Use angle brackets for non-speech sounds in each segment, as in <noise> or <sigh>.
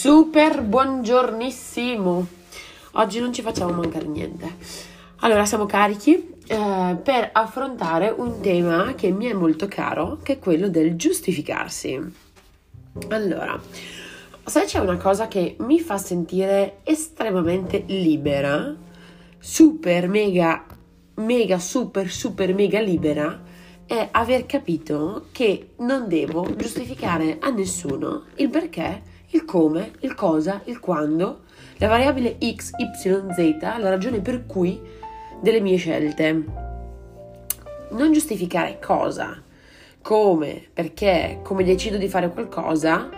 Super buongiornissimo! Oggi non ci facciamo mancare niente. Allora, siamo carichi eh, per affrontare un tema che mi è molto caro, che è quello del giustificarsi. Allora, se c'è una cosa che mi fa sentire estremamente libera, super, mega, mega, super, super, mega libera, è aver capito che non devo giustificare a nessuno il perché, il come, il cosa, il quando, la variabile x, y, z, la ragione per cui delle mie scelte. Non giustificare cosa, come, perché, come decido di fare qualcosa,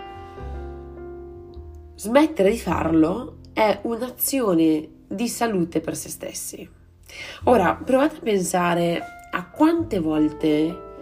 smettere di farlo è un'azione di salute per se stessi. Ora, provate a pensare a quante volte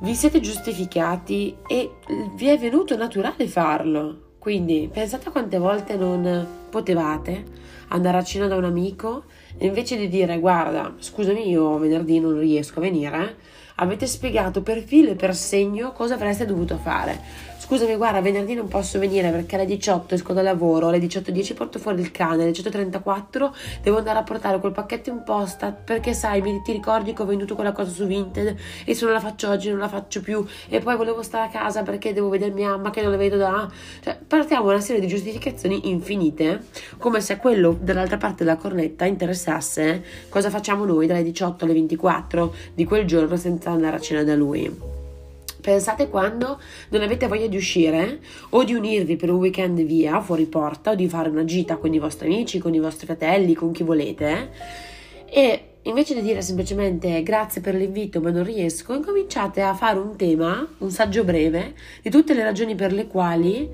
vi siete giustificati e vi è venuto naturale farlo. Quindi pensate a quante volte non potevate andare a cena da un amico e invece di dire guarda, scusami, io venerdì non riesco a venire, avete spiegato per filo e per segno cosa avreste dovuto fare. Scusami, guarda, venerdì non posso venire perché alle 18 esco da lavoro, alle 18.10 porto fuori il cane, alle 18.34 devo andare a portare quel pacchetto in posta perché sai, mi, ti ricordi che ho venduto quella cosa su Vinted e se non la faccio oggi non la faccio più e poi volevo stare a casa perché devo vedere mia mamma che non la vedo da... Cioè, partiamo una serie di giustificazioni infinite, come se quello dall'altra parte della cornetta interessasse cosa facciamo noi dalle 18 alle 24 di quel giorno senza andare a cena da lui. Pensate quando non avete voglia di uscire o di unirvi per un weekend via, fuori porta, o di fare una gita con i vostri amici, con i vostri fratelli, con chi volete, e invece di dire semplicemente grazie per l'invito ma non riesco, incominciate a fare un tema, un saggio breve, di tutte le ragioni per le quali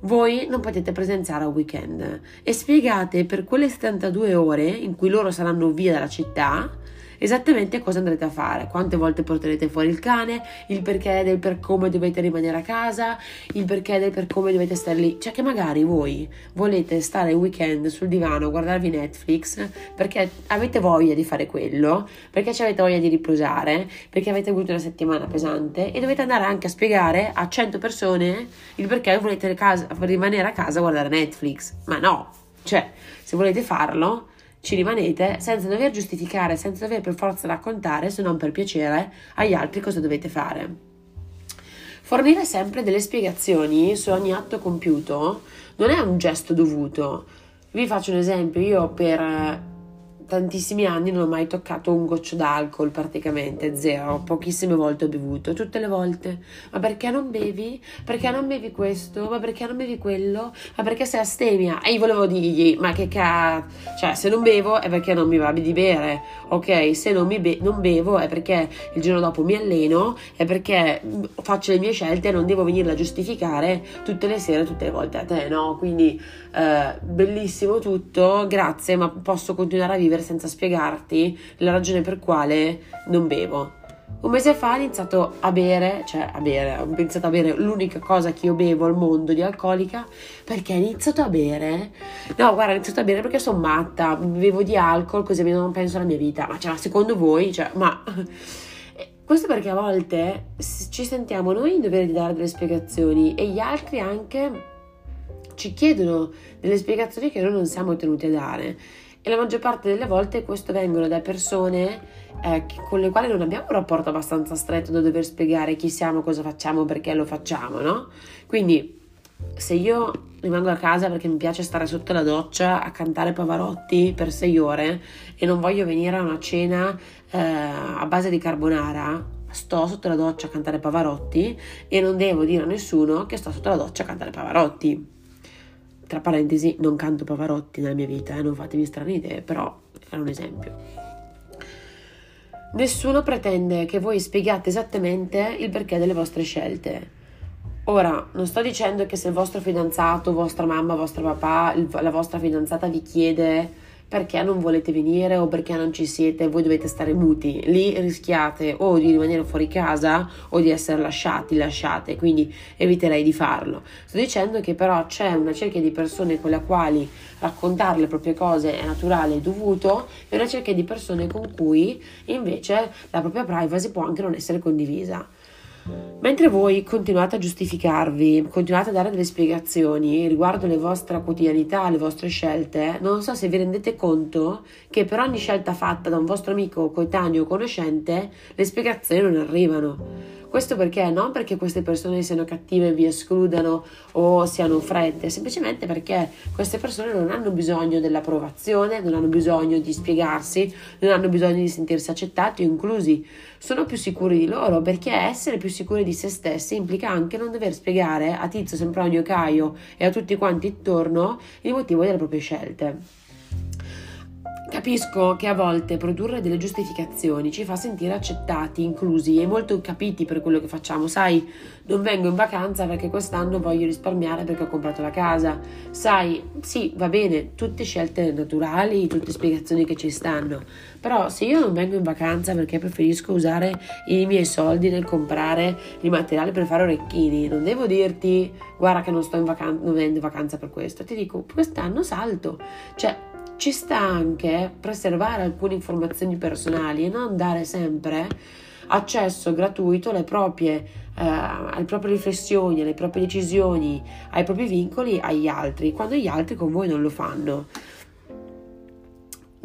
voi non potete presenziare al weekend. E spiegate per quelle 72 ore in cui loro saranno via dalla città esattamente cosa andrete a fare, quante volte porterete fuori il cane, il perché del per come dovete rimanere a casa, il perché del per come dovete stare lì, cioè che magari voi volete stare il weekend sul divano, guardarvi Netflix perché avete voglia di fare quello, perché avete voglia di riposare, perché avete avuto una settimana pesante e dovete andare anche a spiegare a 100 persone il perché volete casa, rimanere a casa a guardare Netflix, ma no, cioè se volete farlo ci rimanete senza dover giustificare, senza dover per forza raccontare, se non per piacere, agli altri cosa dovete fare. Fornire sempre delle spiegazioni su ogni atto compiuto non è un gesto dovuto. Vi faccio un esempio, io per tantissimi anni non ho mai toccato un goccio d'alcol praticamente, zero, pochissime volte ho bevuto, tutte le volte. Ma perché non bevi? Perché non bevi questo? Ma perché non bevi quello? Ma perché sei astemia? E io volevo dirgli, ma che cazzo, cioè se non bevo è perché non mi va di bere, ok? Se non, be- non bevo è perché il giorno dopo mi alleno, è perché faccio le mie scelte e non devo venirle a giustificare tutte le sere, tutte le volte a te, no? Quindi eh, bellissimo tutto, grazie, ma posso continuare a vivere senza spiegarti la ragione per quale non bevo. Un mese fa ho iniziato a bere, cioè a bere, ho iniziato a bere l'unica cosa che io bevo al mondo di alcolica, perché ho iniziato a bere, no guarda ho iniziato a bere perché sono matta, bevo di alcol così non penso alla mia vita, ma, cioè, secondo voi, cioè, ma... <laughs> Questo perché a volte ci sentiamo noi in dovere di dare delle spiegazioni e gli altri anche ci chiedono delle spiegazioni che noi non siamo tenuti a dare e la maggior parte delle volte questo vengono da persone eh, con le quali non abbiamo un rapporto abbastanza stretto da dover spiegare chi siamo, cosa facciamo, perché lo facciamo, no? Quindi se io rimango a casa perché mi piace stare sotto la doccia a cantare Pavarotti per sei ore e non voglio venire a una cena eh, a base di carbonara, sto sotto la doccia a cantare Pavarotti e non devo dire a nessuno che sto sotto la doccia a cantare Pavarotti tra parentesi, non canto Pavarotti nella mia vita, eh, non fatevi strane idee, però era un esempio. Nessuno pretende che voi spiegate esattamente il perché delle vostre scelte. Ora, non sto dicendo che se il vostro fidanzato, vostra mamma, vostro papà, la vostra fidanzata vi chiede perché non volete venire o perché non ci siete, voi dovete stare muti. Lì rischiate o di rimanere fuori casa o di essere lasciati, lasciate, quindi eviterei di farlo. Sto dicendo che però c'è una cerchia di persone con le quali raccontare le proprie cose è naturale e dovuto e una cerchia di persone con cui invece la propria privacy può anche non essere condivisa. Mentre voi continuate a giustificarvi, continuate a dare delle spiegazioni riguardo le vostre quotidianità, le vostre scelte, non so se vi rendete conto che per ogni scelta fatta da un vostro amico, coetaneo o conoscente, le spiegazioni non arrivano. Questo perché? Non perché queste persone siano cattive e vi escludano o siano fredde, semplicemente perché queste persone non hanno bisogno dell'approvazione, non hanno bisogno di spiegarsi, non hanno bisogno di sentirsi accettati o inclusi. Sono più sicuri di loro perché essere più sicuri di se stessi implica anche non dover spiegare a Tizio, Sempronio, Caio e a tutti quanti intorno il motivo delle proprie scelte. Capisco che a volte produrre delle giustificazioni ci fa sentire accettati, inclusi e molto capiti per quello che facciamo. Sai, non vengo in vacanza perché quest'anno voglio risparmiare perché ho comprato la casa. Sai, sì, va bene, tutte scelte naturali, tutte spiegazioni che ci stanno. Però se io non vengo in vacanza perché preferisco usare i miei soldi nel comprare il materiale per fare orecchini, non devo dirti guarda che non sto in vacanza, non vengo in vacanza per questo. Ti dico, quest'anno salto. Cioè, ci sta anche preservare alcune informazioni personali e non dare sempre accesso gratuito alle proprie, eh, alle proprie riflessioni, alle proprie decisioni, ai propri vincoli agli altri, quando gli altri con voi non lo fanno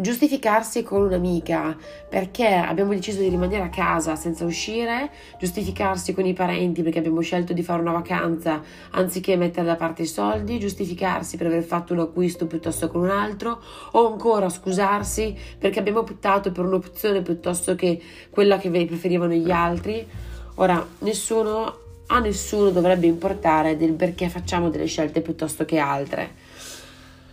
giustificarsi con un'amica perché abbiamo deciso di rimanere a casa senza uscire, giustificarsi con i parenti perché abbiamo scelto di fare una vacanza anziché mettere da parte i soldi, giustificarsi per aver fatto un acquisto piuttosto che un altro o ancora scusarsi perché abbiamo optato per un'opzione piuttosto che quella che preferivano gli altri. Ora, nessuno a nessuno dovrebbe importare del perché facciamo delle scelte piuttosto che altre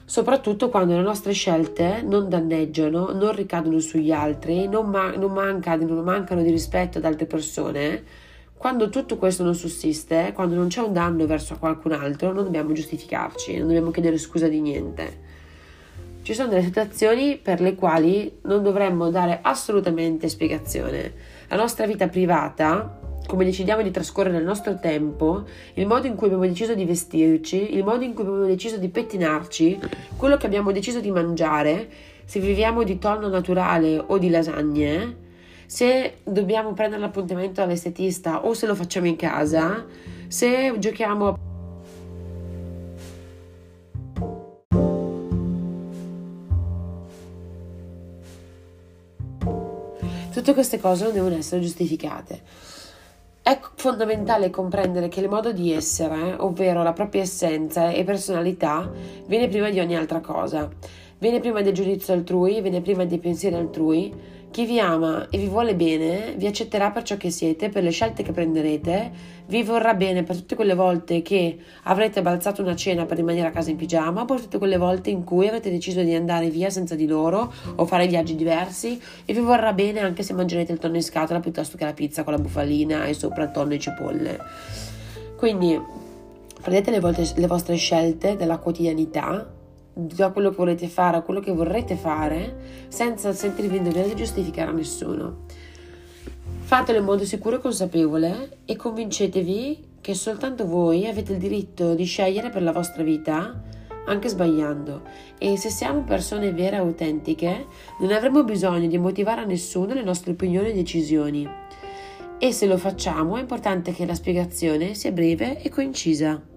soprattutto quando le nostre scelte non danneggiano, non ricadono sugli altri, non, ma- non, manca, non mancano di rispetto ad altre persone, quando tutto questo non sussiste, quando non c'è un danno verso qualcun altro, non dobbiamo giustificarci, non dobbiamo chiedere scusa di niente. Ci sono delle situazioni per le quali non dovremmo dare assolutamente spiegazione. La nostra vita privata come decidiamo di trascorrere il nostro tempo, il modo in cui abbiamo deciso di vestirci, il modo in cui abbiamo deciso di pettinarci, quello che abbiamo deciso di mangiare, se viviamo di tonno naturale o di lasagne, se dobbiamo prendere l'appuntamento all'estetista o se lo facciamo in casa, se giochiamo a Tutte queste cose non devono essere giustificate. È fondamentale comprendere che il modo di essere, ovvero la propria essenza e personalità, viene prima di ogni altra cosa. Viene prima del giudizio altrui, viene prima dei pensieri altrui, chi vi ama e vi vuole bene vi accetterà per ciò che siete, per le scelte che prenderete, vi vorrà bene per tutte quelle volte che avrete balzato una cena per rimanere a casa in pigiama, per tutte quelle volte in cui avrete deciso di andare via senza di loro o fare viaggi diversi e vi vorrà bene anche se mangerete il tonno in scatola piuttosto che la pizza con la bufalina e sopra il tonno e cipolle. Quindi prendete le, volte, le vostre scelte della quotidianità da quello che volete fare a quello che vorrete fare senza sentirvi in dovere di giustificare a nessuno. Fatelo in modo sicuro e consapevole e convincetevi che soltanto voi avete il diritto di scegliere per la vostra vita anche sbagliando e se siamo persone vere e autentiche non avremo bisogno di motivare a nessuno le nostre opinioni e decisioni e se lo facciamo è importante che la spiegazione sia breve e concisa.